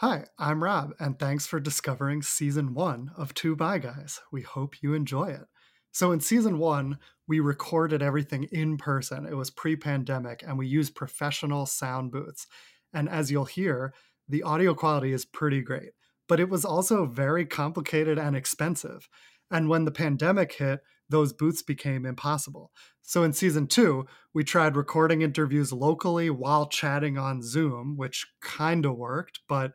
Hi, I'm Rob, and thanks for discovering season one of Two Bi Guys. We hope you enjoy it. So, in season one, we recorded everything in person. It was pre pandemic, and we used professional sound booths. And as you'll hear, the audio quality is pretty great, but it was also very complicated and expensive. And when the pandemic hit, those booths became impossible. So in season two, we tried recording interviews locally while chatting on Zoom, which kind of worked, but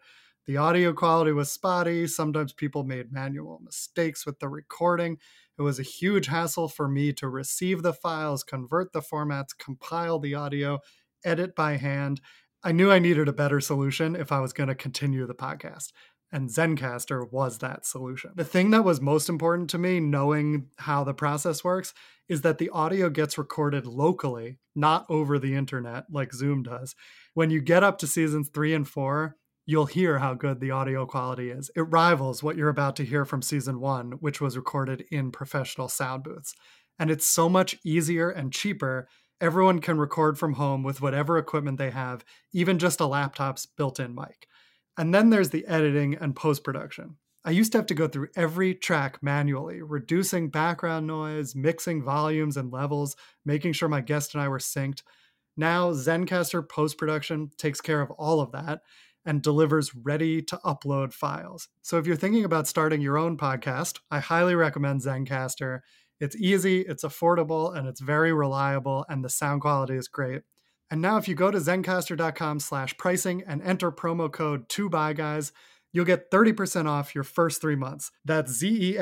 the audio quality was spotty. Sometimes people made manual mistakes with the recording. It was a huge hassle for me to receive the files, convert the formats, compile the audio, edit by hand. I knew I needed a better solution if I was going to continue the podcast and Zencastr was that solution. The thing that was most important to me, knowing how the process works, is that the audio gets recorded locally, not over the internet like Zoom does. When you get up to seasons three and four, you'll hear how good the audio quality is. It rivals what you're about to hear from season one, which was recorded in professional sound booths. And it's so much easier and cheaper. Everyone can record from home with whatever equipment they have, even just a laptop's built in mic. And then there's the editing and post production. I used to have to go through every track manually, reducing background noise, mixing volumes and levels, making sure my guest and I were synced. Now, Zencastr post production takes care of all of that and delivers ready to upload files. So, if you're thinking about starting your own podcast, I highly recommend Zencastr. It's easy, it's affordable, and it's very reliable, and the sound quality is great. And now if you go to zencastr.com slash pricing and enter promo code 2BYGUYS, you'll get 30% off your first three months. That's Z-E-N-C-A-S-T-R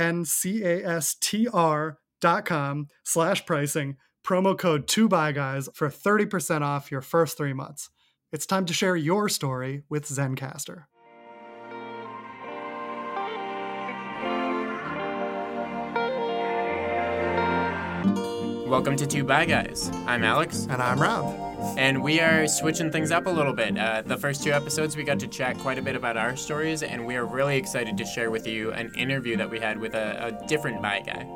dot com slash pricing, promo code 2BYGUYS for 30% off your first three months. It's time to share your story with Zencastr. Welcome to Two Bi Guys. I'm Alex. And I'm Rob. And we are switching things up a little bit. Uh, the first two episodes, we got to chat quite a bit about our stories, and we are really excited to share with you an interview that we had with a, a different bi guy.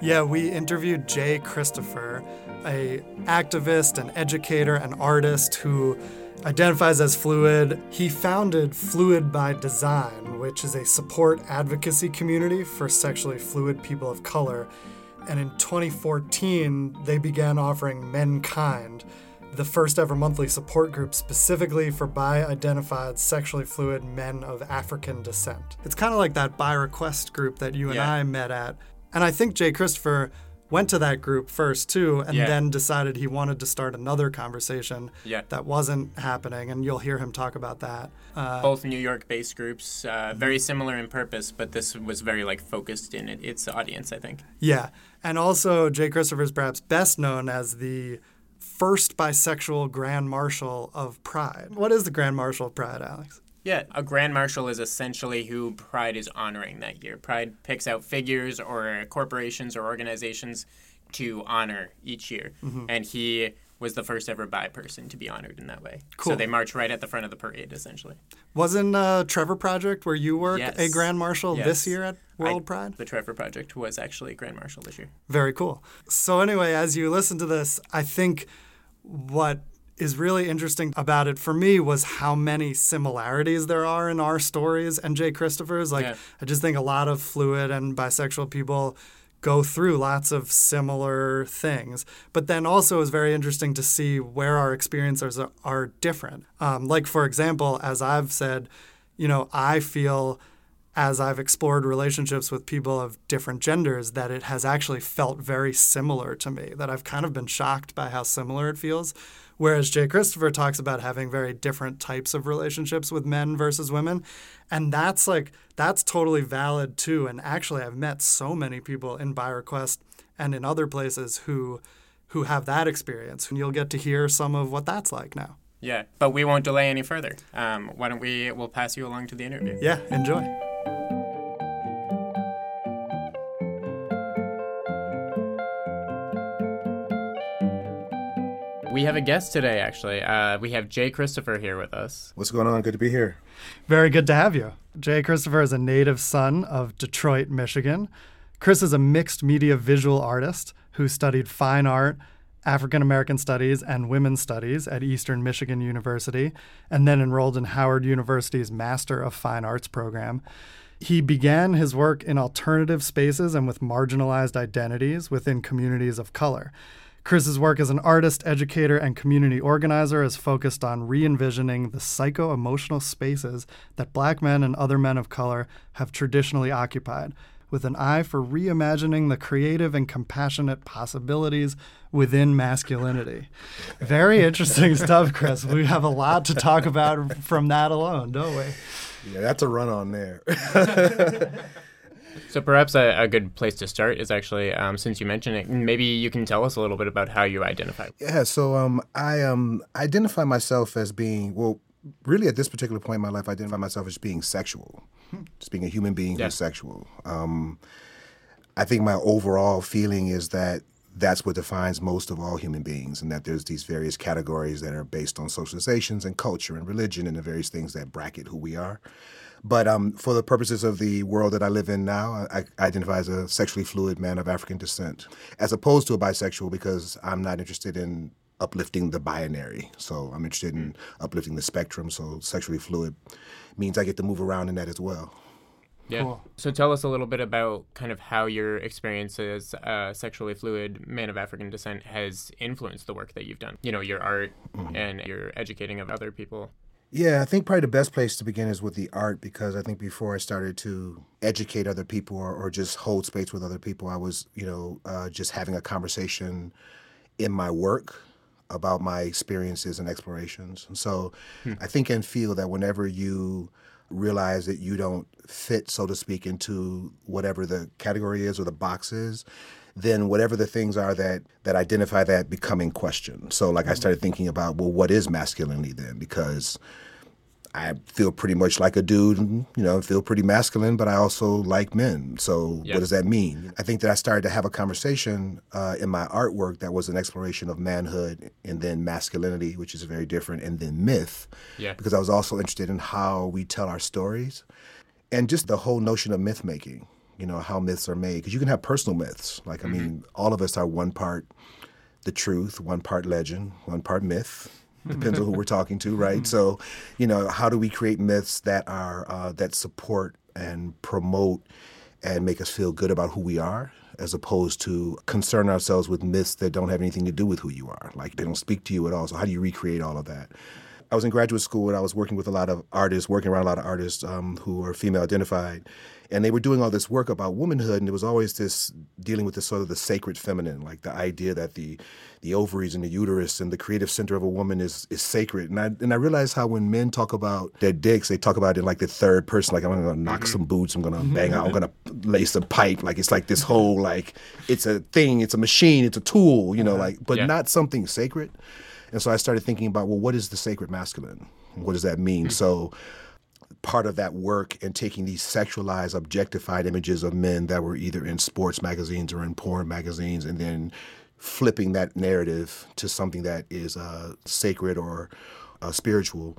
Yeah, we interviewed Jay Christopher, a activist, an educator, an artist who identifies as fluid. He founded Fluid by Design, which is a support advocacy community for sexually fluid people of color and in 2014, they began offering Menkind, the first ever monthly support group specifically for bi identified sexually fluid men of African descent. It's kind of like that BiRequest group that you and yeah. I met at. And I think Jay Christopher went to that group first too and yeah. then decided he wanted to start another conversation yeah. that wasn't happening and you'll hear him talk about that uh, both new york based groups uh, very similar in purpose but this was very like focused in it, its audience i think yeah and also jay christopher is perhaps best known as the first bisexual grand marshal of pride what is the grand marshal of pride alex yeah, a grand marshal is essentially who Pride is honoring that year. Pride picks out figures or corporations or organizations to honor each year. Mm-hmm. And he was the first ever bi person to be honored in that way. Cool. So they march right at the front of the parade, essentially. Wasn't uh, Trevor Project, where you work, yes. a Grand Marshal yes. this year at World I, Pride? The Trevor Project was actually Grand Marshal this year. Very cool. So, anyway, as you listen to this, I think what is really interesting about it for me was how many similarities there are in our stories and Jay Christopher's. Like, yeah. I just think a lot of fluid and bisexual people go through lots of similar things. But then also is very interesting to see where our experiences are, are different. Um, like, for example, as I've said, you know, I feel as I've explored relationships with people of different genders that it has actually felt very similar to me, that I've kind of been shocked by how similar it feels. Whereas Jay Christopher talks about having very different types of relationships with men versus women. And that's like, that's totally valid too. And actually, I've met so many people in BiRequest and in other places who who have that experience. And you'll get to hear some of what that's like now. Yeah, but we won't delay any further. Um, why don't we, we'll pass you along to the interview. Yeah, enjoy. We have a guest today, actually. Uh, we have Jay Christopher here with us. What's going on? Good to be here. Very good to have you. Jay Christopher is a native son of Detroit, Michigan. Chris is a mixed media visual artist who studied fine art African American Studies and Women's Studies at Eastern Michigan University, and then enrolled in Howard University's Master of Fine Arts program. He began his work in alternative spaces and with marginalized identities within communities of color. Chris's work as an artist, educator, and community organizer is focused on re envisioning the psycho emotional spaces that black men and other men of color have traditionally occupied, with an eye for reimagining the creative and compassionate possibilities within masculinity. Very interesting stuff, Chris. We have a lot to talk about from that alone, don't we? Yeah, that's a run on there. So perhaps a, a, good place to start is actually, um, since you mentioned it, maybe you can tell us a little bit about how you identify. Yeah, so um, I um, identify myself as being well. Really, at this particular point in my life, I identify myself as being sexual, just being a human being yeah. who's sexual. Um, I think my overall feeling is that that's what defines most of all human beings, and that there's these various categories that are based on socializations and culture and religion and the various things that bracket who we are. But um, for the purposes of the world that I live in now, I, I, identify as a sexually fluid man of African descent, as opposed to a bisexual because I'm not interested in uplifting the binary. So I'm interested in uplifting the spectrum. So sexually fluid means I get to move around in that as well. Yeah. Cool. So tell us a little bit about kind of how your experience as a sexually fluid man of African descent has influenced the work that you've done. You know, your art mm-hmm. and your educating of other people. Yeah, I think probably the best place to begin is with the art because I think before I started to educate other people or, or just hold space with other people, I was, you know, uh, just having a conversation in my work about my experiences and explorations. And so hmm. I think and feel that whenever you realize that you don't fit, so to speak, into whatever the category is or the box is, then whatever the things are that that identify that become in question. So like I mm-hmm. started thinking about, well, what is masculinity then? Because I feel pretty much like a dude, you know, feel pretty masculine, but I also like men. So yep. what does that mean? I think that I started to have a conversation uh, in my artwork that was an exploration of manhood and then masculinity, which is very different, and then myth. Yeah. Because I was also interested in how we tell our stories and just the whole notion of myth making you know how myths are made because you can have personal myths. Like i mm-hmm. mean all of us are one part the truth one part legend one part myth. Depends on who we're talking to right? Mm-hmm. so you know how do we create myths that are uh, that support and promote and make us feel good about who we are as opposed to concern ourselves with myths that don't have anything to do with who you are? Like they don't speak to you at all. So how do you recreate all of that? I was in graduate school and I was working with a lot of artists, working around a lot of artists um, who are female identified and they were doing all this work about womanhood and it was always this dealing with this sort of the sacred feminine like the idea that the the ovaries and the uterus and the creative center of a woman is is sacred and i and i realized how when men talk about their dicks they talk about it in like the third person like i'm gonna knock some boots i'm gonna mm-hmm. bang out i'm gonna lace a pipe like it's like this whole like it's a thing it's a machine it's a tool you know uh-huh. like but yeah. not something sacred and so i started thinking about well what is the sacred masculine what does that mean mm-hmm. so part of that work and taking these sexualized, objectified images of men that were either in sports magazines or in porn magazines, and then flipping that narrative to something that is uh, sacred or uh, spiritual.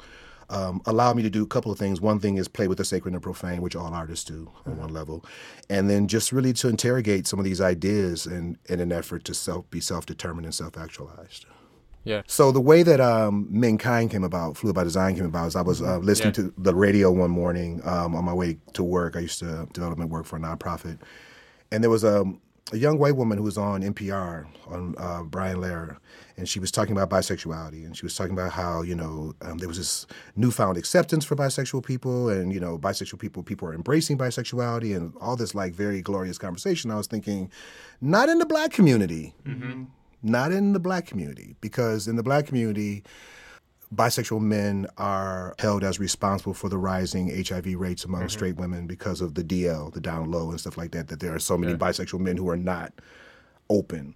Um, allowed me to do a couple of things. One thing is play with the sacred and the profane, which all artists do on one level, and then just really to interrogate some of these ideas in, in an effort to self be self determined and self actualized. Yeah. So the way that um, Menkind came about, Fluid by Design came about, is I was uh, mm-hmm. listening yeah. to the radio one morning um, on my way to work. I used to development work for a nonprofit, and there was a, a young white woman who was on NPR on uh, Brian Lehrer, and she was talking about bisexuality, and she was talking about how you know um, there was this newfound acceptance for bisexual people, and you know bisexual people people are embracing bisexuality, and all this like very glorious conversation. I was thinking, not in the black community. Mm-hmm not in the black community, because in the black community, bisexual men are held as responsible for the rising HIV rates among mm-hmm. straight women because of the DL, the down low, and stuff like that. That there are so many yeah. bisexual men who are not open.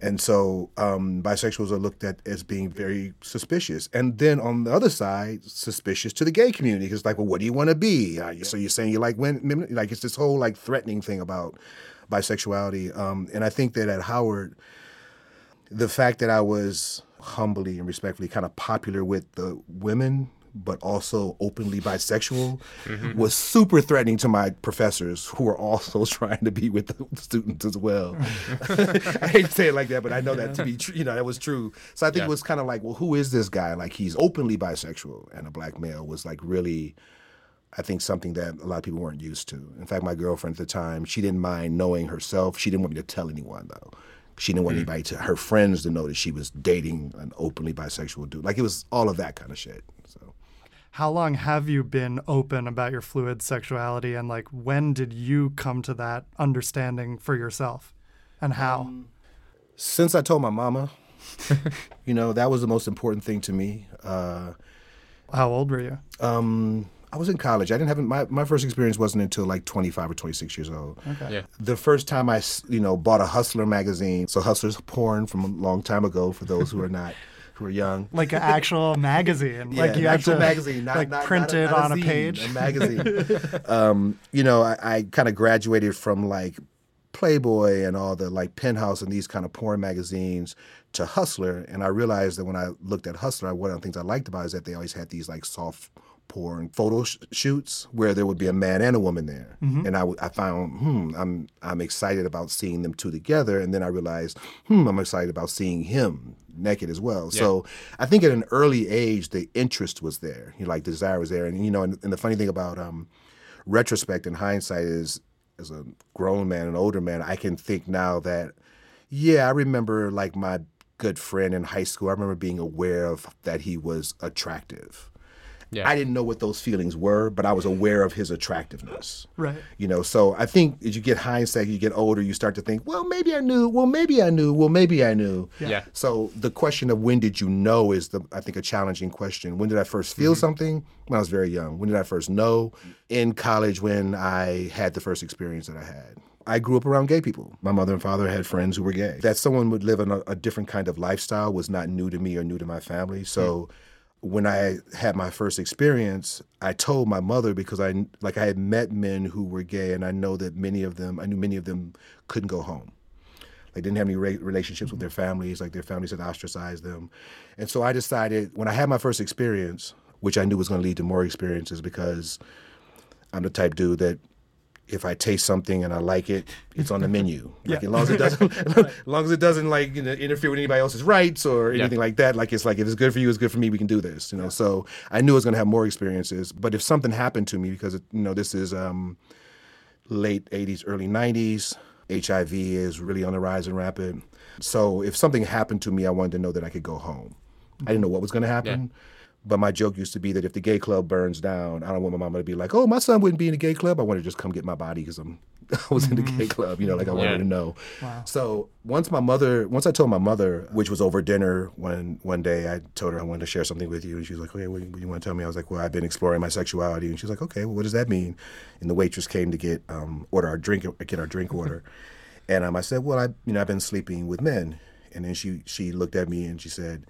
And so um, bisexuals are looked at as being very suspicious. And then on the other side, suspicious to the gay community. Because like, well, what do you want to be? So you're saying you like women? Like it's this whole like threatening thing about bisexuality. Um, and I think that at Howard, the fact that I was humbly and respectfully kind of popular with the women but also openly bisexual mm-hmm. was super threatening to my professors who were also trying to be with the students as well. I hate to say it like that, but I know that to be true. You know, that was true. So I think Yeah. it was kind of like, well, who is this guy? Like he's openly bisexual and a black male was like really. I think something that a lot of people weren't used to. In fact, my girlfriend at the time, she didn't mind knowing herself. She didn't want me to tell anyone though. She didn't want anybody to her friends to know that she was dating an openly bisexual dude. Like it was all of that kind of shit. So How long have you been open about your fluid sexuality and like when did you come to that understanding for yourself? And how? since I told my mama, you know, that was the most important thing to me. Uh, how old were you? um, I was in college. I didn't have my my first experience wasn't until like 25 or 26 years old. Okay. Yeah. The first time I you know, bought a Hustler magazine. So Hustler's porn from a long time ago for those who are not who are young. Like an actual magazine. Yeah, like you an actual to magazine, not, like not, print not it not on a zine, page. a magazine. um, you know, I, I kind of graduated from like Playboy and all the like Penthouse and these kind of porn magazines to Hustler, and I realized that when I looked at Hustler, one of the things I liked about it is that they always had these like soft porn photo sh- shoots where there would be a man and a woman there, and I, w- I found hmm I'm I'm excited about seeing them two together, and then I realized hmm I'm excited about seeing him naked as well. So I think at an early age the interest was there, you know, like desire was there, and you know, and, and the funny thing about um, retrospect and hindsight is as a grown man, an older man, I can think now that yeah, I remember like my good friend in high school. I remember being aware of that he was attractive. Yeah. I didn't know what those feelings were, but I was aware of his attractiveness. Right. You know, so I think as you get hindsight, you get older, you start to think, well, maybe I knew, well, maybe I knew, well, maybe I knew. Yeah. So the question of when did you know is the I think a challenging question. When did I first feel mm-hmm. something? When I was very young. When did I first know? In college when I had the first experience that I had. I grew up around gay people. My mother and father had friends who were gay. That someone would live in a, a different kind of lifestyle was not new to me or new to my family. So hmm. When I had my first experience, I told my mother because I like I had met men who were gay, and I know that many of them, I knew many of them couldn't go home. Like didn't have any re- relationships with mm-hmm. their families. Like their families had ostracized them, and so I decided when I had my first experience, which I knew was going to lead to more experiences because I'm the type dude that if I taste something and I like it, it's on the menu. Like as long as it doesn't, as long as it doesn't like you know, interfere with anybody else's rights or anything like that. Like it's like if it's good for you, it's good for me. We can do this, you know. So I knew I was going to have more experiences. But if something happened to me, because it, you know this is um, late '80s, early '90s, HIV is really on the rise and rapid. So if something happened to me, I wanted to know that I could go home. I didn't know what was going to happen. But my joke used to be that if the gay club burns down, I don't want my mama to be like, "Oh, my son wouldn't be in the gay club." I want to just come get my body because I'm, I was in the gay club. You know, like I wanted Yeah. to know. So once my mother, once I told my mother, which was over dinner one one day, I told her I wanted to share something with you, and she was like, "Okay, what, do you- what do you want to tell me?" I was like, "Well, I've been exploring my sexuality," and she's like, "Okay, well, what does that mean?" And the waitress came to get um, order our drink, get our drink order, and um, I said, "Well, I, you know, I've been sleeping with men," and then she she looked at me and she said,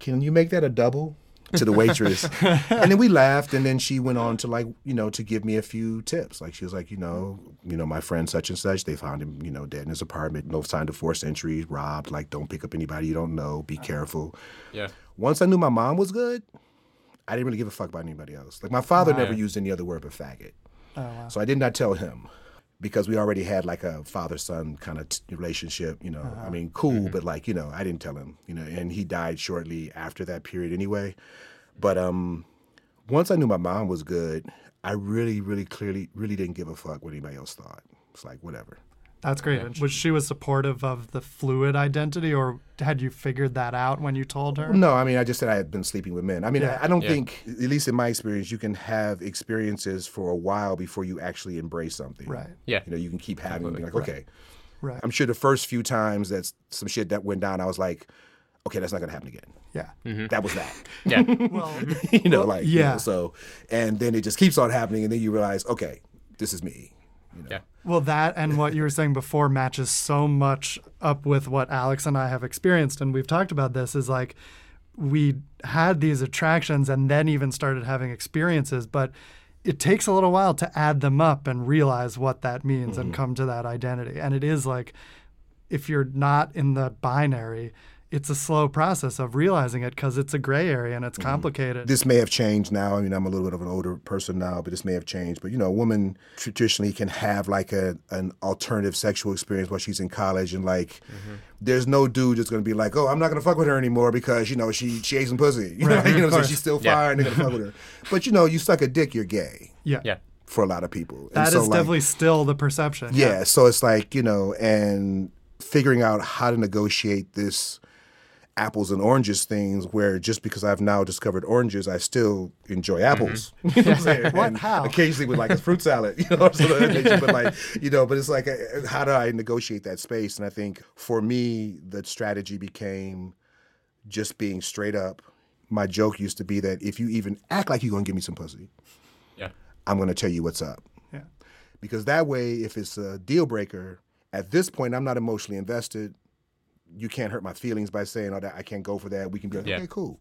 "Can you make that a double?" To the waitress. and then we laughed and then she went on to like, you know, to give me a few tips. Like she was like, you know, you know, my friend such and such, they found him, you know, dead in his apartment, no sign of forced entry, robbed, like don't pick up anybody you don't know, be uh-huh. careful. Yeah. Once I knew my mom was good, I didn't really give a fuck about anybody else. Like my father never used any other word but faggot. Oh, wow. So I did not tell him because we already had like a father son kind of t- relationship, you know. I mean, cool, but like, you know, I didn't tell him, you know, and he died shortly after that period anyway. But um once I knew my mom was good, I really, really clearly really didn't give a fuck what anybody else thought. It's like whatever. That's great. And Was she was supportive of the fluid identity, or had you figured that out when you told her? No, I mean, I just said I had been sleeping with men. I mean, I, I don't Yeah. think, at least in my experience, you can have experiences for a while before you actually embrace something. Right. Yeah. You know, you can keep having them. Be like, okay. Right. I'm sure the first few times that some shit that went down, I was like, okay, that's not gonna happen again. Yeah. Mm-hmm. That was that. Yeah. Well, you know, like you know, yeah. so, and then it just keeps on happening, and then you realize, okay, this is me. You know? Yeah. well, that and what you were saying before matches so much up with what Alex and I have experienced, and we've talked about this. Is like we had these attractions and then even started having experiences, but it takes a little while to add them up and realize what that means and mm-hmm. come to that identity. And it is like if you're not in the binary, it's a slow process of realizing it because it's a gray area and it's mm-hmm. complicated. This may have changed now. I mean, I'm a little bit of an older person now, but this may have changed. But you know, a woman traditionally can have like a an alternative sexual experience while she's in college, and like, mm-hmm. there's no dude that's gonna be like, oh, I'm not gonna fuck with her anymore because you know she she ate some pussy. You know, Right, you know, of so she's still Yeah. fine. They're gonna fuck with her. But you know, you suck a dick, you're gay yeah. Yeah. for a lot of people. And That is so, like, definitely still the perception. yeah, so it's like, you know, and figuring out how to negotiate this apples and oranges things where just because I've now discovered oranges, I still enjoy apples. You know what I'm saying? What? And How? Occasionally with like a fruit salad, you know, so that nature, but like, you know, but it's like, uh, how do I negotiate that space? And I think for me, the strategy became just being straight up. My joke used to be that if you even act like you're going to give me some pussy, Yeah. I'm going to tell you what's up Yeah. because that way, if it's a deal breaker, at this point, I'm not emotionally invested. You can't hurt my feelings by saying, "Oh, that I can't go for that." We can be like, Yeah. "Okay, cool."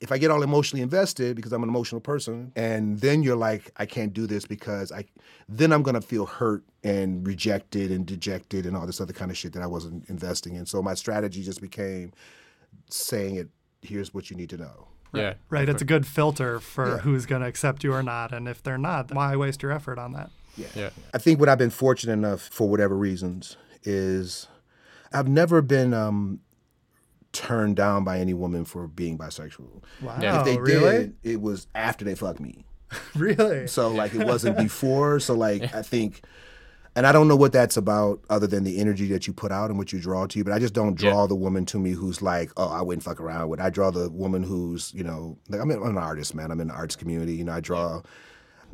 If I get all emotionally invested because I'm an emotional person, and then you're like, "I can't do this because I," then I'm gonna feel hurt and rejected and dejected and all this other kind of shit that I wasn't investing in. So my strategy just became saying it. Here's what you need to know. Yeah. Right. It's a good filter for Yeah. who's going to accept you or not. And if they're not, why waste your effort on that? Yeah. Yeah. I think what I've been fortunate enough for whatever reasons is I've never been um, turned down by any woman for being bisexual. Wow. Yeah. if they really? did, it was after they fucked me. Really? So like it wasn't before. So like I think, and I don't know what that's about other than the energy that you put out and what you draw to you. But I just don't draw the woman to me who's like, oh, I wouldn't fuck around with. I draw the woman who's you know, like I'm, I'm an artist, man. I'm in the arts community. You know, I draw.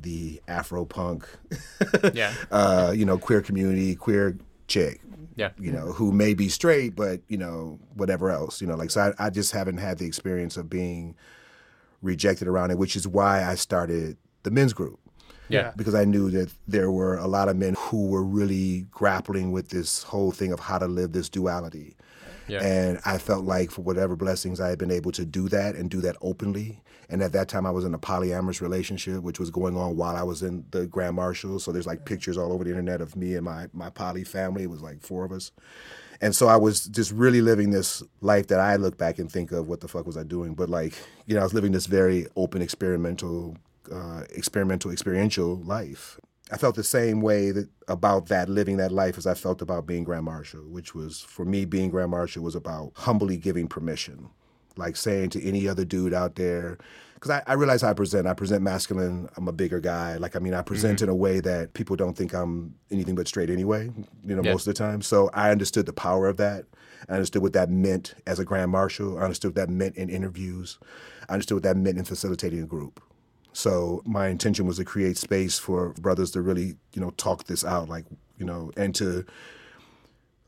The Afro punk, Yeah. uh, you know, queer community, queer chick, Yeah. you know, who may be straight, but you know, whatever else, you know, like so. I, I just haven't had the experience of being rejected around it, which is why I started the men's group Yeah. because I knew that there were a lot of men who were really grappling with this whole thing of how to live this duality. Yeah. And I felt like for whatever blessings I had been able to do that and do that openly. And at that time I was in a polyamorous relationship, which was going on while I was in the Grand Marshal. So there's like pictures all over the internet of me and my my poly family. It was like four of us. And so I was just really living this life that I look back and think of what the fuck was I doing? But like, you know, I was living this very open, experimental, uh, experimental, experiential life. I felt the same way that about that living that life as I felt about being Grand Marshal, which was for me being Grand Marshal was about humbly giving permission, like saying to any other dude out there, because I, I realize how I present. I present masculine. I'm a bigger guy. Like I mean, I mm-hmm. present in a way that people don't think I'm anything but straight anyway. You know, Yeah. most of the time. So I understood the power of that. I understood what that meant as a Grand Marshal. I understood what that meant in interviews. I understood what that meant in facilitating a group. So my intention was to create space for brothers to really, you know, talk this out, like, you know, and to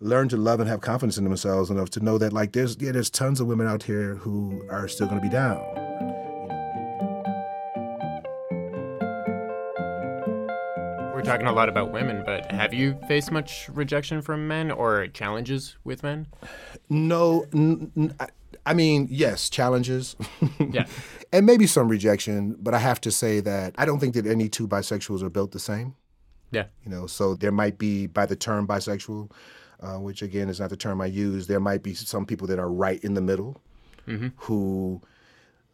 learn to love and have confidence in themselves enough to know that, like, there's yeah, there's tons of women out here who are still going to be down. We're talking a lot about women, but have you faced much rejection from men or challenges with men? No, n- n- I, I mean, yes, challenges, Yeah. and maybe some rejection, but I have to say that I don't think that any two bisexuals are built the same. Yeah. You know, so there might be by the term bisexual, uh, which again is not the term I use. There might be some people that are right in the middle, who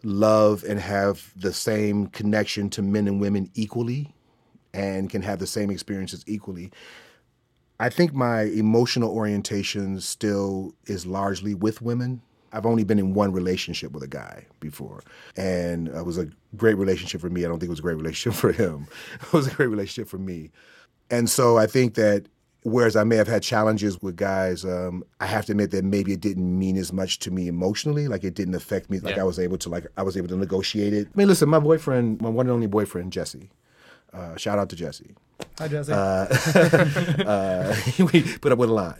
love and have the same connection to men and women equally, and can have the same experiences equally. I think my emotional orientation still is largely with women. I've only been in one relationship with a guy before, and it was a great relationship for me. I don't think it was a great relationship for him. It was a great relationship for me. And so I think that whereas I may have had challenges with guys, um, I have to admit that maybe it didn't mean as much to me emotionally. Like it didn't affect me. Like Yeah. I was able to like I was able to negotiate it. I mean, listen, my boyfriend, my one and only boyfriend, Jesse. Uh, shout out to Jesse. Hi, Jesse. Uh, we put up with a lot.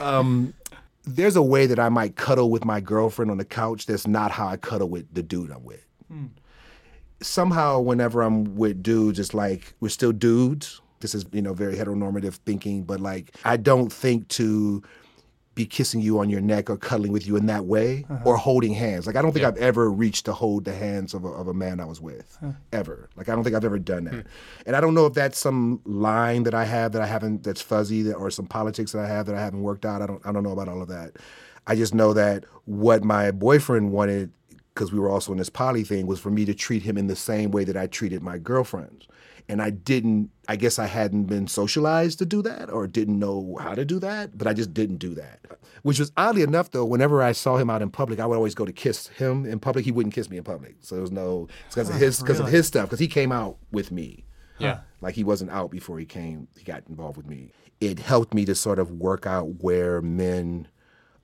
um, there's a way that I might cuddle with my girlfriend on the couch that's not how I cuddle with the dude I'm with. Hmm. Somehow, whenever I'm with dudes, it's like we're still dudes. This is, you know, very heteronormative thinking, but like I don't think to be kissing you on your neck or cuddling with you in that way uh-huh. or holding hands. Like I don't think Yeah. I've ever reached to hold the hands of a, of a man I was with ever. Like I don't think I've ever done that. Hmm. And I don't know if that's some line that I have that I haven't that's fuzzy that, or some politics that I have that I haven't worked out. I don't I don't know about all of that. I just know that what my boyfriend wanted because we were also in this poly thing was for me to treat him in the same way that I treated my girlfriends. And I didn't, I guess I hadn't been socialized to do that or didn't know how to do that, but I just didn't do that. Which was oddly enough, though, whenever I saw him out in public, I would always go to kiss him in public. He wouldn't kiss me in public. So there was no, it's because of his, because of his stuff, because he came out with me. Yeah. Like he wasn't out before he came, he got involved with me. It helped me to sort of work out where men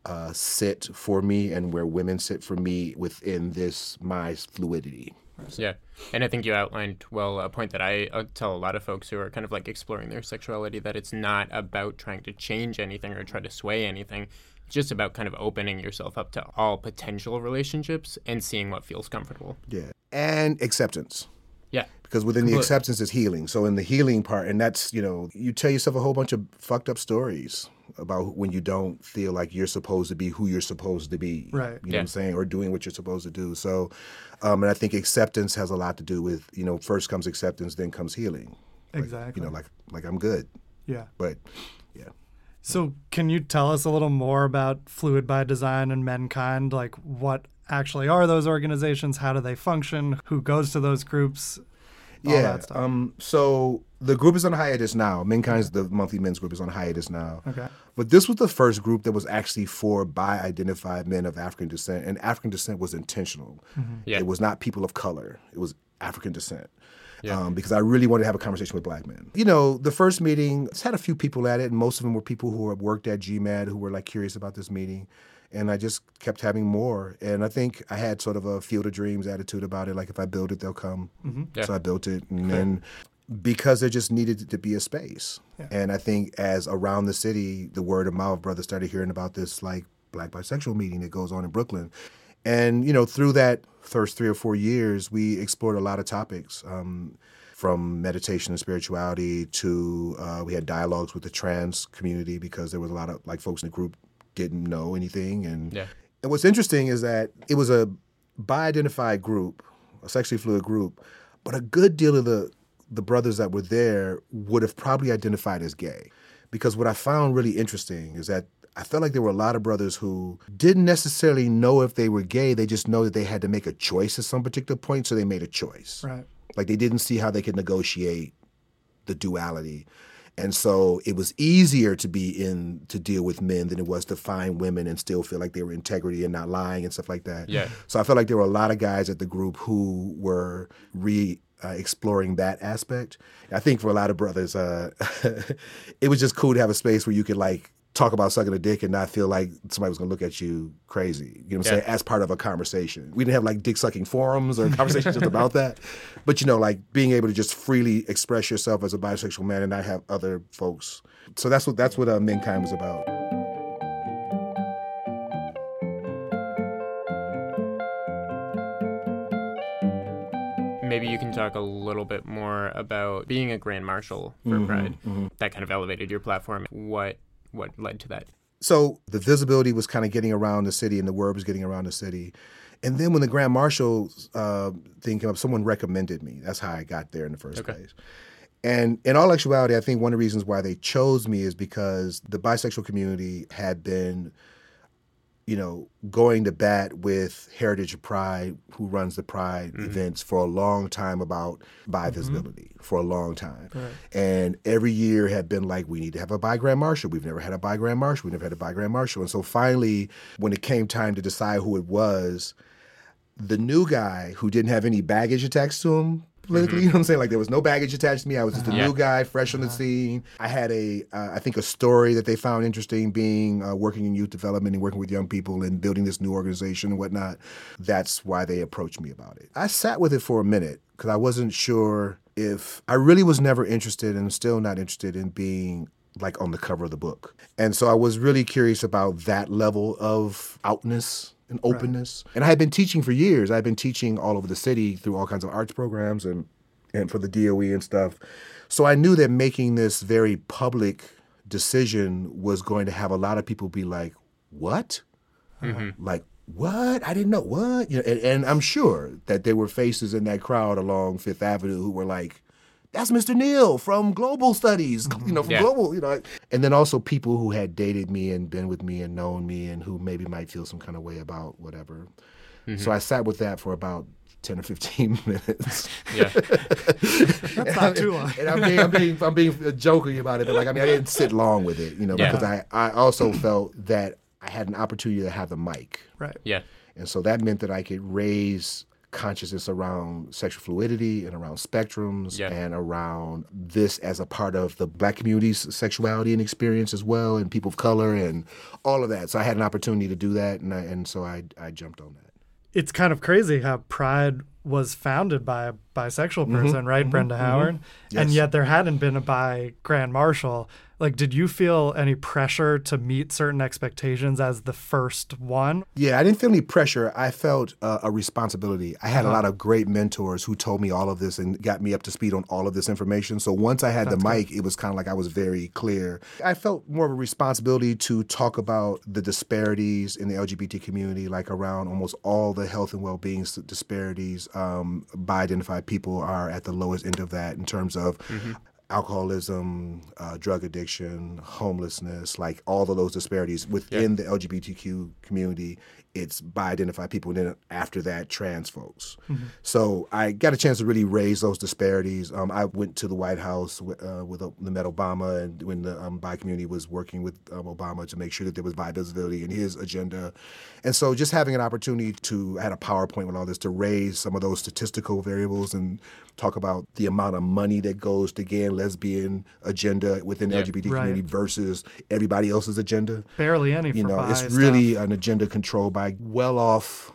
uh, sit for me and where women sit for me within this my fluidity. Yeah. And I think you outlined well a point that I uh, tell a lot of folks who are kind of like exploring their sexuality that it's not about trying to change anything or try to sway anything. It's just about kind of opening yourself up to all potential relationships and seeing what feels comfortable. Yeah. And acceptance. Yeah. Because within the Completely. acceptance is healing. So in the healing part, and that's, you know, you tell yourself a whole bunch of fucked up stories about when you don't feel like you're supposed to be who you're supposed to be. Right. You know what I'm saying? Or doing what you're supposed to do. So, um, and I think acceptance has a lot to do with, you know, first comes acceptance, then comes healing. Like, Exactly. You know, like, like I'm good. Yeah. But yeah. So, can you tell us a little more about Fluid by Design and Menkind? Like, what actually are those organizations? How do they function? Who goes to those groups? All yeah. that stuff. Um, so the group is on hiatus now. Menkind's the monthly men's group is on hiatus now. Okay. But this was the first group that was actually for bi identified men of African descent. And African descent was intentional. Yeah. It was not people of color, it was African descent. Yeah. Um, because I really wanted to have a conversation with black men. You know, the first meeting it's had a few people at it, and most of them were people who had worked at GMAD who were like curious about this meeting. And I just kept having more. And I think I had sort of a field of dreams attitude about it. Like, if I build it, they'll come. Yeah. So I built it. And then because there just needed to be a space. Yeah. And I think as around the city, the word of mouth, brothers started hearing about this like black bisexual meeting that goes on in Brooklyn. And, you know, through that first three or four years, we explored a lot of topics. Um, from meditation and spirituality to uh, we had dialogues with the trans community because there was a lot of like folks in the group didn't know anything and Yeah. and what's interesting is that it was a bi-identified group, a sexually fluid group, but a good deal of the the brothers that were there would have probably identified as gay. Because what I found really interesting is that I felt like there were a lot of brothers who didn't necessarily know if they were gay. They just know that they had to make a choice at some particular point, so they made a choice. Right. Like they didn't see how they could negotiate the duality. And so it was easier to be in to deal with men than it was to find women and still feel like they were integrity and not lying and stuff like that. Yeah. So I felt like there were a lot of guys at the group who were re uh, exploring that aspect. I think for a lot of brothers, uh, it was just cool to have a space where you could like talk about sucking a dick and not feel like somebody was gonna look at you crazy. You know what I'm Yeah. saying? As part of a conversation. We didn't have like dick sucking forums or conversations just about that. But you know, like being able to just freely express yourself as a bisexual man and not have other folks. So that's what that's what uh, Menkind was about. Maybe you can talk a little bit more about being a grand marshal for Pride. That kind of elevated your platform. What what led to that? so the visibility was kind of getting around the city and the word was getting around the city and then when the grand marshal uh, thing came up someone recommended me that's how i got there in the first Okay. place and in all actuality i think one of the reasons why they chose me is because the bisexual community had been you know going to bat with heritage of pride who runs the pride mm-hmm. events for a long time about bi mm-hmm. visibility for a long time. And every year had been like we need to have a bi grand marshal. We've never had a bi grand marshal. We've never had a bi grand marshal. And so finally when it came time to decide who it was the new guy who didn't have any baggage attached to him politically, you know what I'm saying? Like there was no baggage attached to me. I was just a new guy, fresh on the scene. I had a, uh, I think, a story that they found interesting, being uh, working in youth development and working with young people and building this new organization and whatnot. That's why they approached me about it. I sat with it for a minute because I wasn't sure if I really was never interested and still not interested in being like on the cover of the book. And so I was really curious about that level of outness and openness. And I had been teaching for years. I had been teaching all over the city through all kinds of arts programs and and for the DOE and stuff. So I knew that making this very public decision was going to have a lot of people be like, what? Mm-hmm. Like, what? I didn't know what? You know, and, and I'm sure that there were faces in that crowd along Fifth Avenue who were like, that's Mr. Neal from Global Studies, you know, from Yeah. Global, you know. And then also people who had dated me and been with me and known me and who maybe might feel some kind of way about whatever. So mm-hmm. I sat with that for about 10 or 15 minutes. Yeah. That's not too long. And I'm being, I'm being, I'm being joking about it, but like, I mean, I didn't sit long with it, you know, Yeah. because I, I also felt that I had an opportunity to have the mic. Right. Yeah. And so that meant that I could raise consciousness around sexual fluidity and around spectrums Yeah. and around this as a part of the black community's sexuality and experience as well, and people of color and all of that. So I had an opportunity to do that, and I, and so I I jumped on that. It's kind of crazy how Pride was founded by a bisexual person, right? Brenda Howard. And Mm-hmm. Yes. yet there hadn't been a bi grand marshal. Like, did you feel any pressure to meet certain expectations as the first one? Yeah, I didn't feel any pressure. I felt uh, a responsibility. I Uh-huh. had a lot of great mentors who told me all of this and got me up to speed on all of this information. So once I had the mic, it was kind of like I was very clear. I felt more of a responsibility to talk about the disparities in the LGBT community, like around almost all the health and well-being disparities. Um, bi identified people are at the lowest end of that in terms of alcoholism, uh, drug addiction, homelessness, like all of those disparities within the LGBTQ community. It's bi identified people, and then after that, trans folks. So I got a chance to really raise those disparities. Um, I went to the White House wi- uh, with uh, met Obama, and when the um, bi community was working with um, Obama to make sure that there was bi visibility in his agenda, and so just having an opportunity to I had a PowerPoint with all this to raise some of those statistical variables and talk about the amount of money that goes to gay and lesbian agenda within the Yeah. LGBT Right. community versus everybody else's agenda. Barely any You know, bi it's stuff. really an agenda controlled by well-off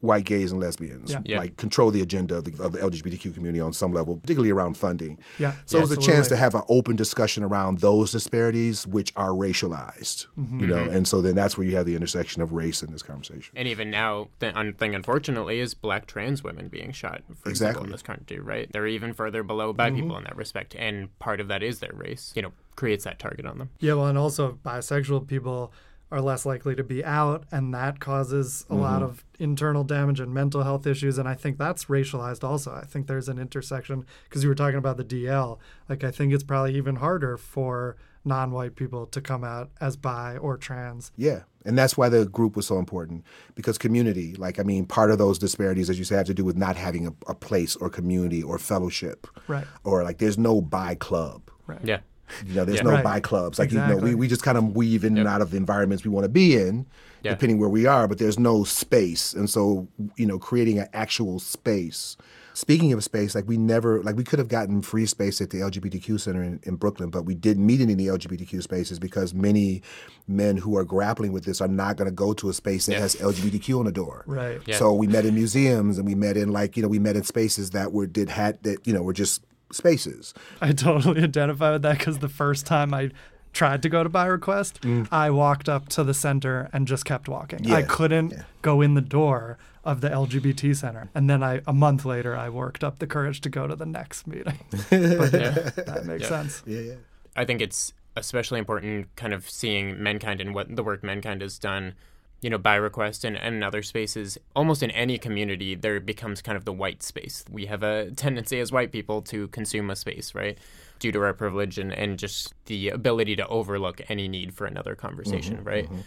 white gays and lesbians. Yeah. Yeah. Like control the agenda of the, of the LGBTQ community on some level, particularly around funding. Yeah, So it was a chance to have an open discussion around those disparities, which are racialized. Mm-hmm. You know, and so then that's where you have the intersection of race in this conversation. And even now, the un- thing unfortunately is black trans women being shot, for example, Exactly. in this country, right? They're even further below bi people in that respect, and part of that is their race. You know, creates that target on them. Yeah, well, and also bisexual people are less likely to be out, and that causes a lot mm-hmm. of internal damage and mental health issues. And I think that's racialized also. I think there's an intersection because you were talking about the DL. Like, I think it's probably even harder for non white people to come out as bi or trans. Yeah. And that's why the group was so important because community, like, I mean, part of those disparities, as you say, have to do with not having a, a place or community or fellowship. Right. Or like, there's no bi club. Right. Yeah. You know, there's Yeah. no Right. bi clubs. Like, you know, we, we just kind of weave in and out of the environments we want to be in, Yeah. depending where we are, but there's no space. And so, you know, creating an actual space. Speaking of space, like we never, like we could have gotten free space at the LGBTQ Center in, in Brooklyn, but we didn't meet in any LGBTQ spaces because many men who are grappling with this are not going to go to a space that Yeah. has LGBTQ on the door. Right. Yeah. So we met in museums and we met in like, you know, we met in spaces that were, did had, that, you know, were just spaces. I totally identify with that because the first time I tried to go to BiRequest, mm. I walked up to the center and just kept walking. I couldn't go in the door of the LGBT center. And then I a month later I worked up the courage to go to the next meeting. but yeah, that makes Yeah. sense. Yeah, yeah. I think it's especially important kind of seeing Menkind and what the work Menkind has done, you know, BiRequest and, and in other spaces. Almost in any community, there becomes kind of the white space. We have a tendency as white people to consume a space, right? Due to our privilege and, and just the ability to overlook any need for another conversation, mm-hmm, right? Mm-hmm.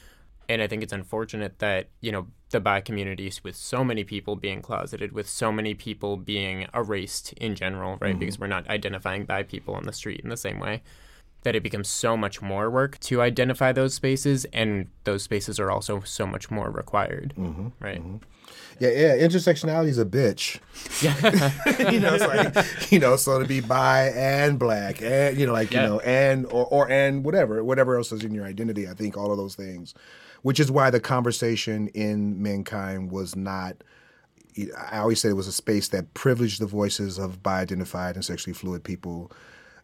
And I think it's unfortunate that, you know, the bi communities with so many people being closeted, with so many people being erased in general, right? Mm-hmm. Because we're not identifying bi people on the street in the same way that it becomes so much more work to identify those spaces, and those spaces are also so much more required, mm-hmm. right? Mm-hmm. Yeah, yeah. Intersectionality is a bitch. Yeah. you know, it's like, you know, so to be bi and black and, you know, like, Yeah. you know, and, or, or, and whatever, whatever else is in your identity. I think all of those things, which is why the conversation in Menkind was not, I always say it was a space that privileged the voices of bi identified and sexually fluid people.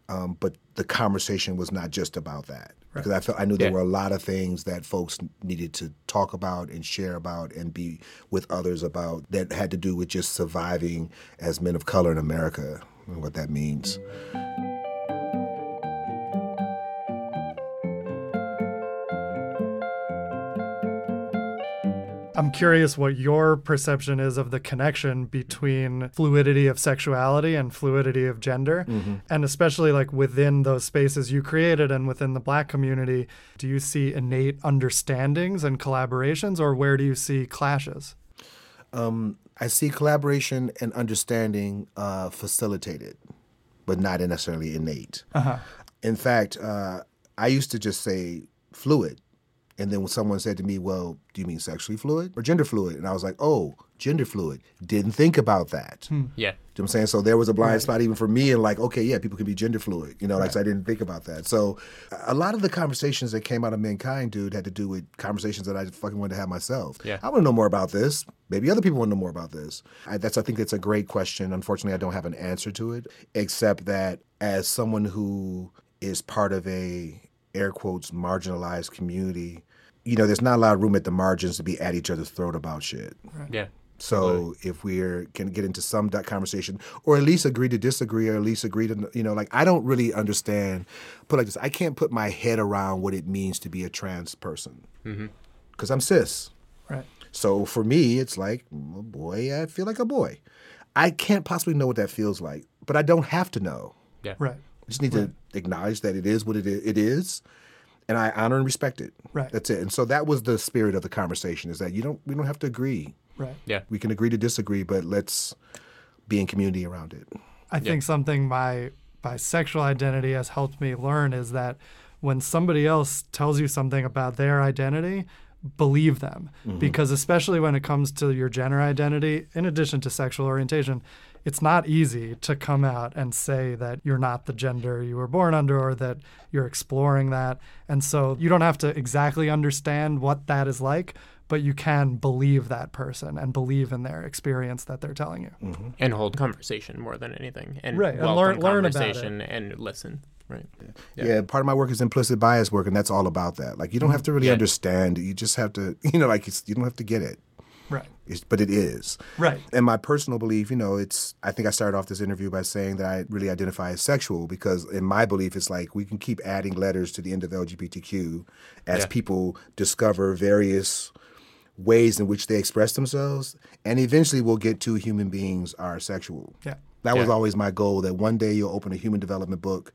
Um, but the conversation was not just about that because I felt I knew there Yeah. were a lot of things that folks needed to talk about and share about and be with others about that had to do with just surviving as men of color in America and what that means. I'm curious what your perception is of the connection between fluidity of sexuality and fluidity of gender. And especially like within those spaces you created and within the black community, do you see innate understandings and collaborations or where do you see clashes? I see collaboration and understanding uh, facilitated, but not necessarily innate. In fact, uh, I used to just say fluid. And then when someone said to me, Well, do you mean sexually fluid or gender fluid? And I was like, Oh, gender fluid. Didn't think about that. Hmm. Yeah. Do you know what I'm saying? So there was a blind spot even for me, and like, okay, yeah, people can be gender fluid, you know, like so I didn't think about that. So a lot of the conversations that came out of Menkind, dude, had to do with conversations that I fucking wanted to have myself. Yeah. I want to know more about this. Maybe other people want to know more about this. I, that's I think that's a great question. Unfortunately, I don't have an answer to it, except that as someone who is part of a air quotes marginalized community, you know, there's not a lot of room at the margins to be at each other's throat about shit. Yeah. So if we're can get into some that conversation, or at least agree to disagree, or at least agree to you know, like I don't really understand. Put it like this, I can't put my head around what it means to be a trans person mm-hmm. because I'm cis. Right. So for me, it's like, well, boy, I feel like a boy. I can't possibly know what that feels like, but I don't have to know. Yeah. Right. I just need to acknowledge that it is what it it is, and I honor and respect it. Right. That's it. And so that was the spirit of the conversation: is that you don't we don't have to agree. Right. Yeah. We can agree to disagree, but let's be in community around it. I think something my bisexual identity has helped me learn is that when somebody else tells you something about their identity, believe them. Mm-hmm. Because especially when it comes to your gender identity, in addition to sexual orientation, it's not easy to come out and say that you're not the gender you were born under or that you're exploring that. And so you don't have to exactly understand what that is like, but you can believe that person and believe in their experience that they're telling you. Mm-hmm. And hold conversation more than anything. And Right, and welcome learn- learn about it. conversation and listen. Right. Yeah. part of my work is implicit bias work, and that's all about that. Like you don't mm-hmm. have to really Yeah. understand; you just have to, you know, like it's, you don't have to get it. It's, but it is. Right. And my personal belief, you know, it's, I think I started off this interview by saying that I really identify as sexual because, in my belief, it's like we can keep adding letters to the end of LGBTQ as Yeah. people discover various ways in which they express themselves. And eventually we'll get to human beings are sexual. Yeah. That was always my goal that one day you'll open a human development book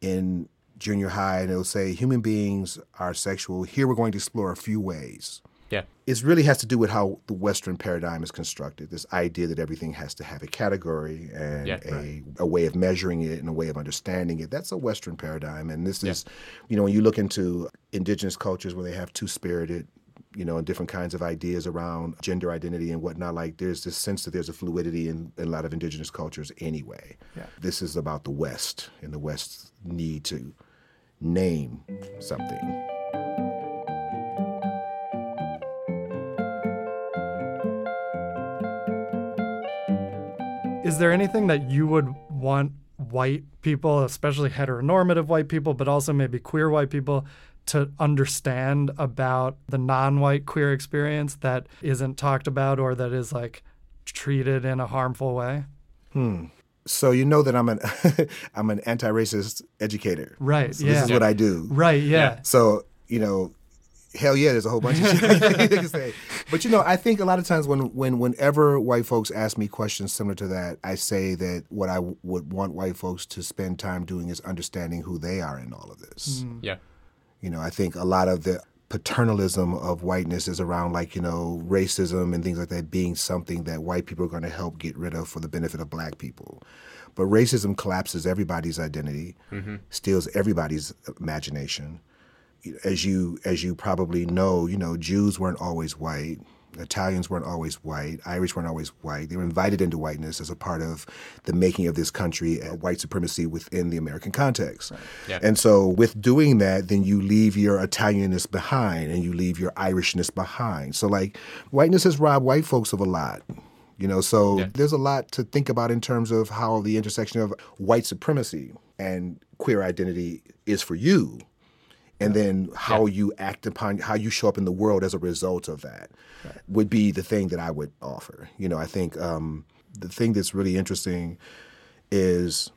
in junior high and it'll say human beings are sexual. Here we're going to explore a few ways Yeah. it really has to do with how the Western paradigm is constructed. This idea that everything has to have a category and Yeah, a, a way of measuring it and a way of understanding it. That's a Western paradigm. And this is, you know, when you look into indigenous cultures where they have two spirited, you know, and different kinds of ideas around gender identity and whatnot, like there's this sense that there's a fluidity in, in a lot of indigenous cultures anyway. Yeah. This is about the West and the West's need to name something. Is there anything that you would want white people, especially heteronormative white people, but also maybe queer white people, to understand about the non white queer experience that isn't talked about or that is like treated in a harmful way? Hmm. So you know that I'm an I'm an anti-racist educator. Right. So yeah. This is what I do. right. Yeah. So you know, hell yeah, there's a whole bunch of shit you can say. But you know, I think a lot of times when when whenever white folks ask me questions similar to that, I say that what I w- would want white folks to spend time doing is understanding who they are in all of this. Mm. Yeah. You know, I think a lot of the paternalism of whiteness is around like, you know, racism and things like that being something that white people are going to help get rid of for the benefit of black people. But racism collapses everybody's identity, mm-hmm. steals everybody's imagination. As you as you probably know, you know, Jews weren't always white. Italians weren't always white. Irish weren't always white. They were invited into whiteness as a part of the making of this country, uh, white supremacy within the American context. Yeah. And so, with doing that, then you leave your Italianness behind and you leave your Irishness behind. So, like, whiteness has robbed white folks of a lot. You know, so Yeah. there's a lot to think about in terms of how the intersection of white supremacy and queer identity is for you and then how you act upon how you show up in the world as a result of that would be the thing that I would offer. You know, I think um, the thing that's really interesting is,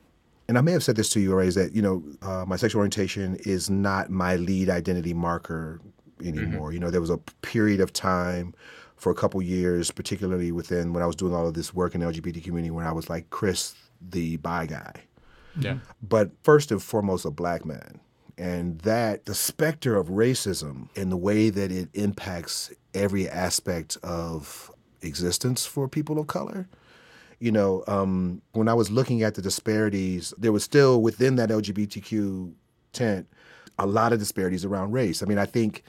and I may have said this to you already, is that you know uh, my sexual orientation is not my lead identity marker anymore. You know, there was a period of time for a couple years, particularly within when I was doing all of this work in the LGBT community, when I was like Chris, the bi guy. Yeah. But first and foremost, a black man. And that the specter of racism and the way that it impacts every aspect of existence for people of color. You know, um, when I was looking at the disparities, there was still within that LGBTQ tent a lot of disparities around race. I mean, I think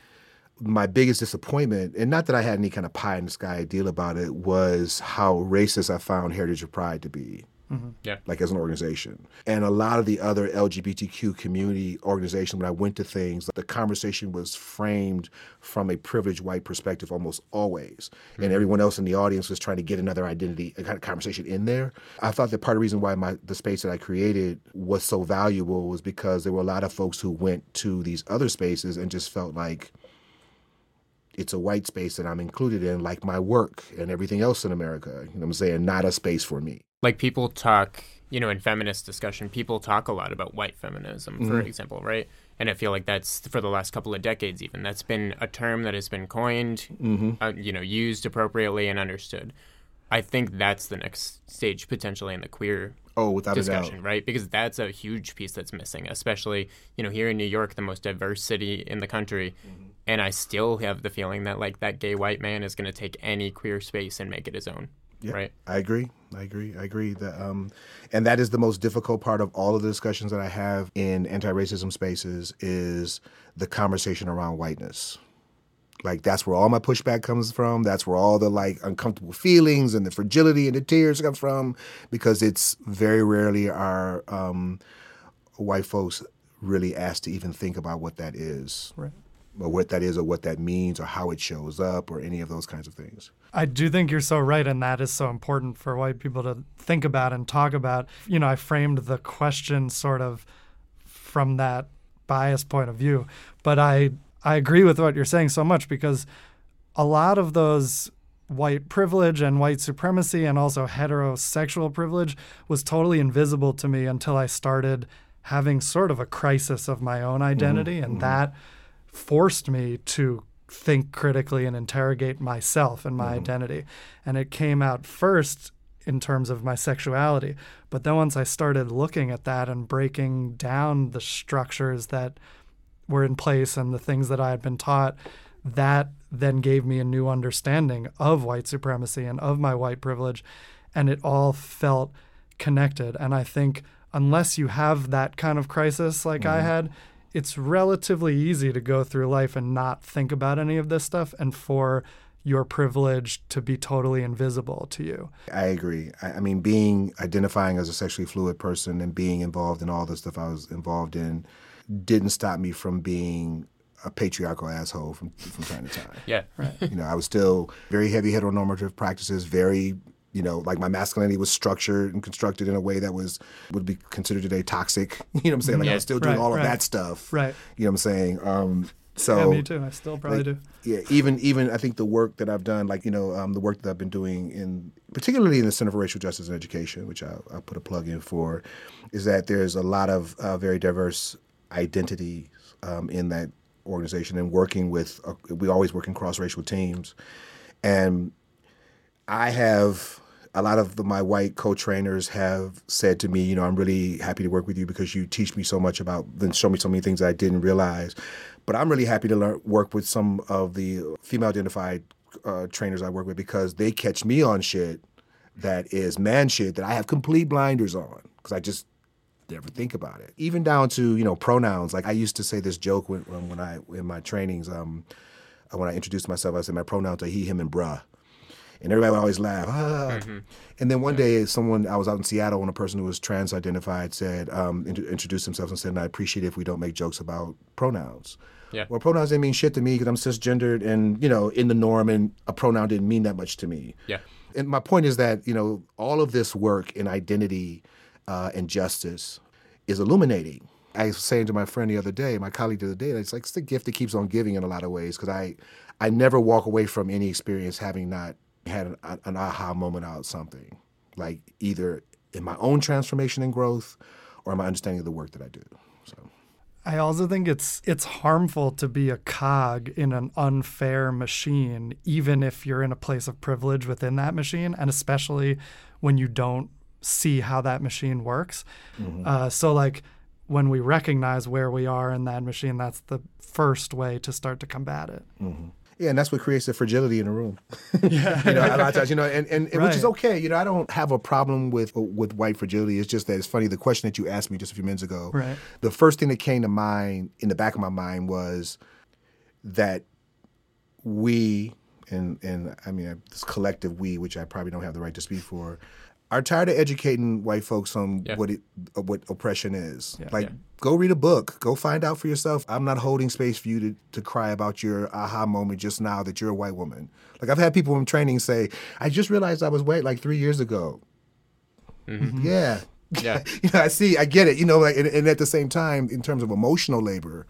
my biggest disappointment, and not that I had any kind of pie in the sky ideal about it, was how racist I found Heritage of Pride to be. Mm-hmm. Yeah. Like as an organization. And a lot of the other LGBTQ community organizations, when I went to things, the conversation was framed from a privileged white perspective almost always. And mm-hmm. everyone else in the audience was trying to get another identity, a kind of conversation in there. I thought that part of the reason why my the space that I created was so valuable was because there were a lot of folks who went to these other spaces and just felt like it's a white space that I'm included in, like my work and everything else in America. You know what I'm saying? Not a space for me. Like people talk you know in feminist discussion people talk a lot about white feminism for mm-hmm. example right? And i feel like that's for the last couple of decades even that's been a term that has been coined mm-hmm. uh, you know used appropriately and understood. I think that's the next stage potentially in the queer Oh, without a discussion right? Because that's a huge piece that's missing especially you know here in new york the most diverse city in the country. Mm-hmm. And i still have the feeling that like that gay white man is going to take any queer space and make it his own right I agree. I agree. I agree that, um, and that is the most difficult part of all of the discussions that I have in anti-racism spaces is the conversation around whiteness. Like that's where all my pushback comes from. That's where all the like uncomfortable feelings and the fragility and the tears come from, because it's very rarely our um, white folks really asked to even think about what that is, Right. Or what that is, or what that means, or how it shows up, or any of those kinds of things. I do think you're so right, and that is so important for white people to think about and talk about. You know, I framed the question sort of from that biased point of view, but I I agree with what you're saying so much because a lot of those white privilege and white supremacy and also heterosexual privilege was totally invisible to me until I started having sort of a crisis of my own identity and mm-hmm. that mm-hmm. Forced me to think critically and interrogate myself and my mm-hmm. identity. And it came out first in terms of my sexuality. But then once I started looking at that and breaking down the structures that were in place and the things that I had been taught, that then gave me a new understanding of white supremacy and of my white privilege. And it all felt connected. And I think unless you have that kind of crisis like I mm-hmm. had, it's relatively easy to go through life and not think about any of this stuff and for your privilege to be totally invisible to you. I agree. I, I mean, being identifying as a sexually fluid person and being involved in all the stuff I was involved in didn't stop me from being a patriarchal asshole from from time to time. yeah Right. You know, I was still very heavy heteronormative practices, very you know, like my masculinity was structured and constructed in a way that was would be considered today toxic. You know what I'm saying? Like I Yeah. was still doing Right, all of right. that stuff. Right. You know what I'm saying? Um, so yeah, me too. I still probably like, do. Yeah, even even I think the work that I've done, like you know, um, the work that I've been doing in particularly in the Center for Racial Justice and Education, which I, I put a plug in for, is that there's a lot of uh, very diverse identities um, in that organization and working with. Uh, we always work in cross racial teams, and I have a lot of the, my white co-trainers have said to me, you know, I'm really happy to work with you because you teach me so much about, then show me so many things I didn't realize. But I'm really happy to learn, work with some of the female-identified uh, trainers I work with because they catch me on shit that is man shit that I have complete blinders on because I just never think about it. Even down to you know pronouns. Like I used to say this joke when when, when I in my trainings. Um, when I introduced myself, I said my pronouns are he, him, and bruh. And everybody would always laugh. Ah. And then one day, someone I was out in Seattle, and a person who was trans-identified said, um, int- introduced themselves and said, I appreciate it if we don't make jokes about pronouns." Yeah. Well, pronouns didn't mean shit to me because I'm cisgendered and you know in the norm, and a pronoun didn't mean that much to me. yeah And my point is that you know all of this work in identity uh, and justice is illuminating. I was saying to my friend the other day, my colleague the other day, it's like it's the gift that keeps on giving in a lot of ways because I, I never walk away from any experience having not had an, an aha moment out something, like either in my own transformation and growth, or in my understanding of the work that I do. So I also think it's it's harmful to be a cog in an unfair machine, even if you're in a place of privilege within that machine, and especially when you don't see how that machine works. Mm-hmm. Uh, so like when we recognize where we are in that machine, that's the first way to start to combat it. Mm-hmm. Yeah, and that's what creates the fragility in the room. Yeah, you know, a lot of times, you know, and, and, and right. which is okay. You know, I don't have a problem with with white fragility. It's just that it's funny. The question that you asked me just a few minutes ago, right. the first thing that came to mind in the back of my mind was that we and and I mean this collective we, which I probably don't have the right to speak for, are tired of educating white folks on yeah. what it uh, what oppression is. Yeah. Like, yeah. go read a book. Go find out for yourself. I'm not holding space for you to, to cry about your aha moment just now that you're a white woman. Like I've had people in training say, "I just realized I was white like three years ago." Mm-hmm. Yeah. Yeah. you know, I see. I get it. You know, like, and, and at the same time, in terms of emotional labor,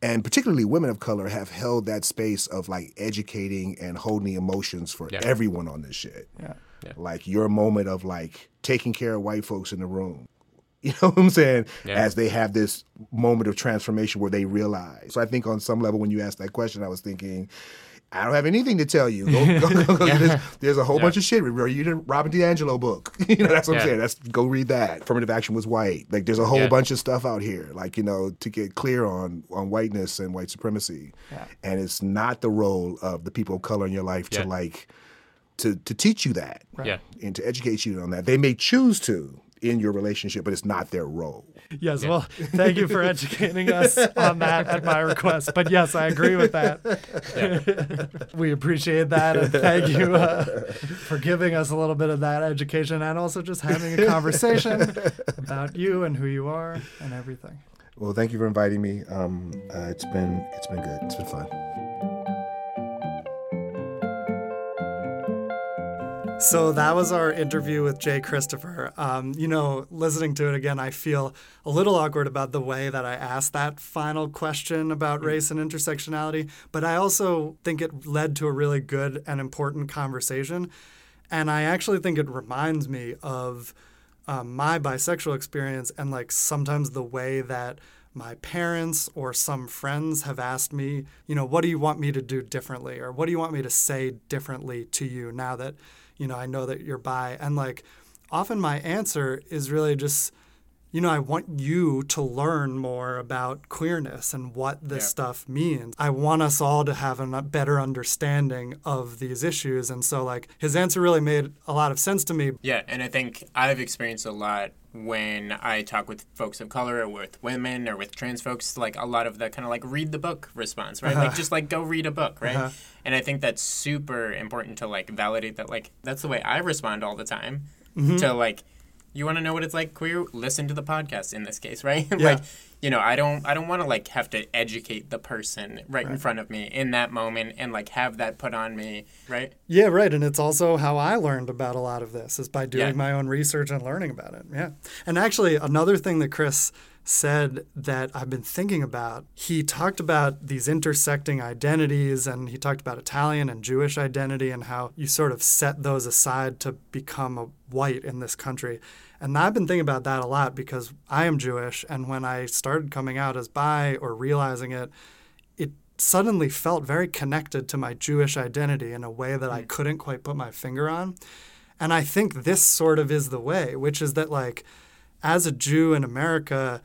and particularly women of color have held that space of like educating and holding the emotions for everyone on this shit. Yeah. Yeah. Like your moment of like taking care of white folks in the room. You know what I'm saying? Yeah. As they have this moment of transformation where they realize. So I think on some level, when you asked that question, I was thinking, I don't have anything to tell you. Go, go, go, yeah. there's, there's, a whole yeah. bunch of shit. You read a Robin DiAngelo book. you know, that's what I'm saying. That's go read that. Affirmative action was white. Like there's a whole bunch of stuff out here. Like you know, to get clear on on whiteness and white supremacy. And it's not the role of the people of color in your life to like to to teach you that, right. yeah, and to educate you on that. They may choose to in your relationship, but it's not their role. Yes, yeah. well, thank you for educating us on that at my request. But yes, I agree with that. Yeah. we appreciate that, and thank you uh, for giving us a little bit of that education, and also just having a conversation about you and who you are and everything. Well, thank you for inviting me. Um, uh, it's been it's been good. It's been fun. So that was our interview with Jay Christopher. Um, you know, listening to it again, I feel a little awkward about the way that I asked that final question about mm. race and intersectionality, but I also think it led to a really good and important conversation. And I actually think it reminds me of um, my bisexual experience and like sometimes the way that my parents or some friends have asked me, you know, what do you want me to do differently? Or what do you want me to say differently to you now that you know, I know that you're bi. And like often my answer is really just, you know, I want you to learn more about queerness and what this yeah. stuff means. I want us all to have a better understanding of these issues. And so, like, his answer really made a lot of sense to me. Yeah. And I think I've experienced a lot when I talk with folks of color or with women or with trans folks, like a lot of the kind of like read the book response, right? Uh-huh. Like just like go read a book, right? Uh-huh. And I think that's super important to like validate that, like, that's the way I respond all the time mm-hmm. to like, you want to know what it's like queer? Listen to the podcast in this case right? Yeah. like you know i don't i don't want to like have to educate the person right, right, in front of me in that moment and like have that put on me right? Yeah right and it's also how i learned about a lot of this is by doing yeah. my own research and learning about it yeah. And actually another thing that chris said that I've been thinking about. He talked about these intersecting identities and he talked about Italian and Jewish identity and how you sort of set those aside to become a white in this country. And I've been thinking about that a lot because I am Jewish. And when I started coming out as bi or realizing it, it suddenly felt very connected to my Jewish identity in a way that I mm. couldn't quite put my finger on. And I think this sort of is the way, which is that, like, as a Jew in America,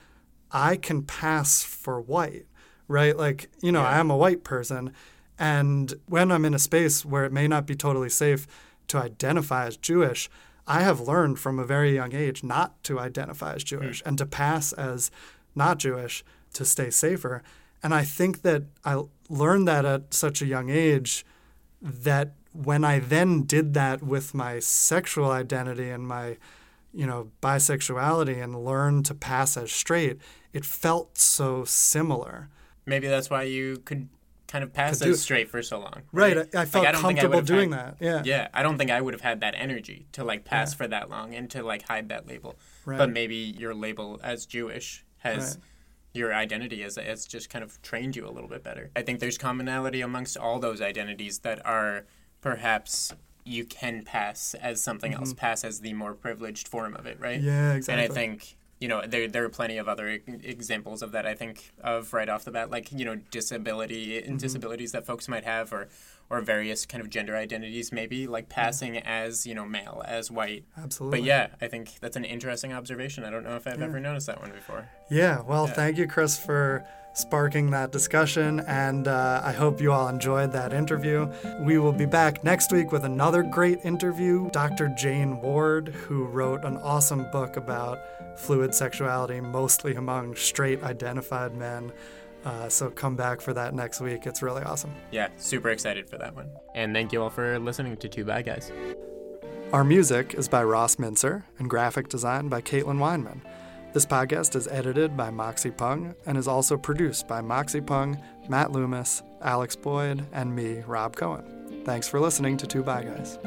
I can pass for white, right? Like, you know, yeah. I am a white person. And when I'm in a space where it may not be totally safe to identify as Jewish, I have learned from a very young age not to identify as Jewish mm. and to pass as not Jewish to stay safer. And I think that I learned that at such a young age that when I then did that with my sexual identity and my, you know, bisexuality and learned to pass as straight, it felt so similar. Maybe that's why you could kind of pass as straight for so long. Right. right. I, I, felt like, I comfortable doing had, that. Yeah. Yeah. I don't think I would have had that energy to like pass yeah. for that long and to like hide that label. Right. But maybe your label as Jewish has right. your identity as has just kind of trained you a little bit better. I think there's commonality amongst all those identities that are perhaps you can pass as something mm-hmm. else, pass as the more privileged form of it, right? Yeah, exactly. And I think you know, there there are plenty of other examples of that. I think of right off the bat, like you know, disability and mm-hmm. disabilities that folks might have, or or various kind of gender identities, maybe like passing as you know male, as white. Absolutely. But yeah, I think that's an interesting observation. I don't know if I've ever noticed that one before. Yeah, well, thank you, Chris, for sparking that discussion, and uh, I hope you all enjoyed that interview. We will be back next week with another great interview. Dr. Jane Ward, who wrote an awesome book about fluid sexuality, mostly among straight identified men. Uh, so come back for that next week. It's really awesome. Yeah, super excited for that one. And thank you all for listening to Two Bi Guys. Our music is by Ross Mincer and graphic design by Caitlin Weinman. This podcast is edited by Moxie Pung and is also produced by Moxie Pung, Matt Loomis, Alex Boyd, and me, Rob Cohen. Thanks for listening to Two Bi Guys.